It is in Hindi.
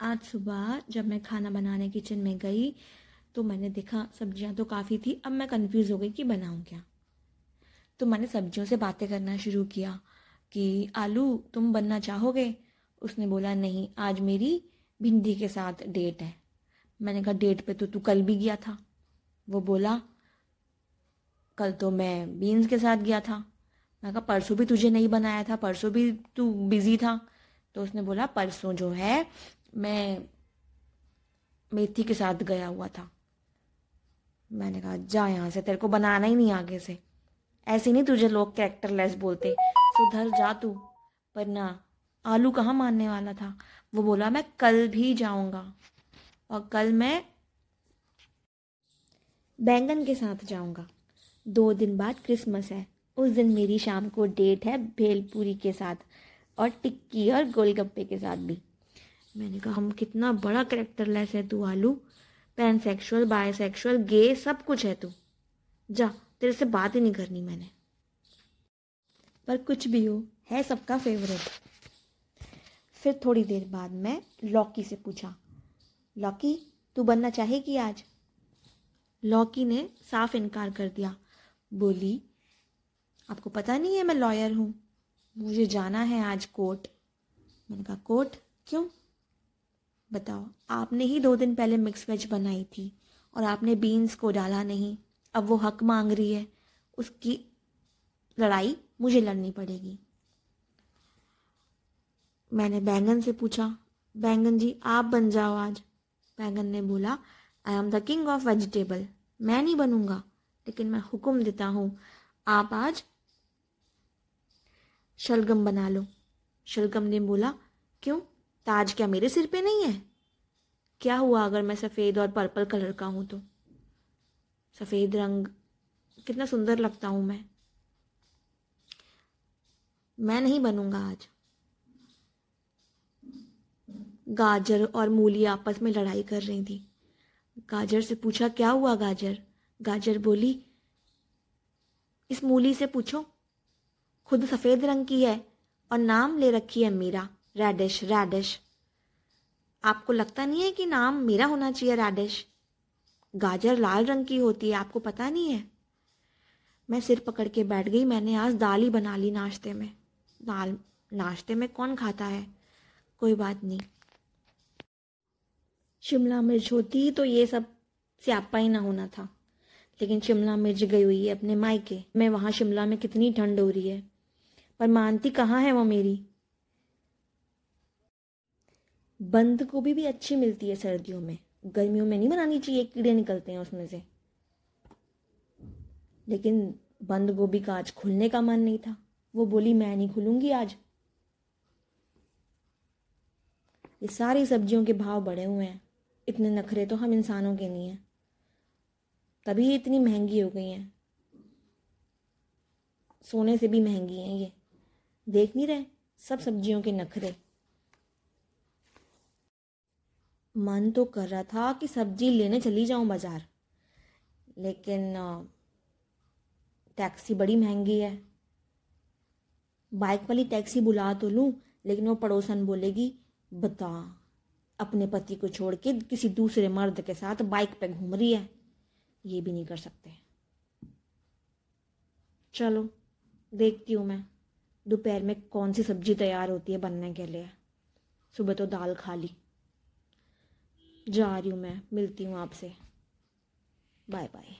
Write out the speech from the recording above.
आज सुबह जब मैं खाना बनाने किचन में गई तो मैंने देखा सब्ज़ियाँ तो काफ़ी थी, अब मैं कंफ्यूज हो गई कि बनाऊँ क्या। तो मैंने सब्जियों से बातें करना शुरू किया कि, आलू, तुम बनना चाहोगे? उसने बोला, नहीं, आज मेरी भिंडी के साथ डेट है। मैंने कहा डेट पे तो तू कल भी गया था। वो बोला, कल तो मैं बीन्स के साथ गया था। मैं कहा, परसों भी तुझे नहीं बनाया था, परसों भी तू बिज़ी था। तो उसने बोला, परसों जो है मैं मेथी के साथ गया हुआ था। मैंने कहा, जा यहाँ से, तेरे को बनाना ही नहीं आगे से। ऐसे नहीं तुझे लोग कैरेक्टर लेस बोलते। सुधर जा तू। पर ना, आलू कहाँ मानने वाला था? वो बोला, मैं कल भी जाऊँगा। और कल मैं बैंगन के साथ जाऊँगा। दो दिन बाद क्रिसमस है। उस दिन मेरी शाम को डेट है भेलपूरी के साथ और टिक्की और गोलगप्पे के साथ भी। मैंने कहा, हम कितना बड़ा करेक्टर लेस है तू, आलू। पैन सेक्शुअल बायसेक्सुअल गे सब कुछ है तू। जा, तेरे से बात ही नहीं करनी मैंने। पर कुछ भी हो, है सबका फेवरेट फिर थोड़ी देर बाद मैं लॉकी से पूछा, लॉकी, तू बनना चाहेगी आज? लॉकी ने साफ़ इनकार कर दिया। बोली, आपको पता नहीं है मैं लॉयर हूँ। मुझे जाना है आज कोर्ट मैंने कहा कोर्ट क्यों? बताओ, आपने ही दो दिन पहले मिक्स वेज बनाई थी और आपने बीन्स को डाला नहीं। अब वो हक मांग रही है। उसकी लड़ाई मुझे लड़नी पड़ेगी। मैंने बैंगन से पूछा, बैंगन जी, आप बन जाओ आज। बैंगन ने बोला I am the king of vegetable मैं नहीं बनूँगा, लेकिन मैं हुक्म देता हूँ। आप आज शलगम बना लो। शलगम ने बोला, क्यों? ताज क्या मेरे सिर पे नहीं है? क्या हुआ अगर मैं सफ़ेद और पर्पल कलर का हूँ तो? सफ़ेद रंग, कितना सुंदर लगता हूँ मैं। मैं नहीं बनूँगा आज। गाजर और मूली आपस में लड़ाई कर रही थी। गाजर से पूछा, क्या हुआ गाजर? गाजर बोली, इस मूली से पूछो। खुद सफ़ेद रंग की है और नाम ले रखी है मीरा। रैडिश रेडिश आपको लगता नहीं है कि नाम मेरा होना चाहिए रेडिश गाजर लाल रंग की होती है, आपको पता नहीं है? मैं सिर पकड़ के बैठ गई, मैंने आज दाल ही बना ली नाश्ते में। दाल, नाश्ते में कौन खाता है? कोई बात नहीं। शिमला मिर्च होती तो ये सब स्यापा ही ना होना था। लेकिन शिमला मिर्च गई हुई है अपने मायके। मैं वहाँ शिमला में कितनी ठंड हो रही है। पर मानती कहाँ है वो मेरी? बंद गोभी भी अच्छी मिलती है सर्दियों में। गर्मियों में नहीं बनानी चाहिए, कीड़े निकलते हैं उसमें से। लेकिन बंद गोभी का आज खुलने का मन नहीं था। वो बोली, मैं नहीं खुलूँगी आज। ये सारी सब्जियों के भाव बढ़े हुए हैं। इतने नखरे तो हम इंसानों के नहीं हैं। तभी इतनी महँगी हो गई हैं। सोने से भी महँगी हैं ये। देख नहीं रहे? सब सब्जियों के नखरे। मन तो कर रहा था कि सब्ज़ी लेने चली जाऊँ बाज़ार। लेकिन टैक्सी बड़ी महँगी है। बाइक वाली टैक्सी बुला तो लूँ, लेकिन वो पड़ोसन बोलेगी, बता, अपने पति को छोड़ के किसी दूसरे मर्द के साथ बाइक पे घूम रही है। ये भी नहीं कर सकते। चलो, देखती हूँ मैं, दोपहर में कौन सी सब्ज़ी तैयार होती है बनने के लिए। सुबह तो दाल खा ली। जा रही हूँ मैं मिलती हूँ आपसे। Bye bye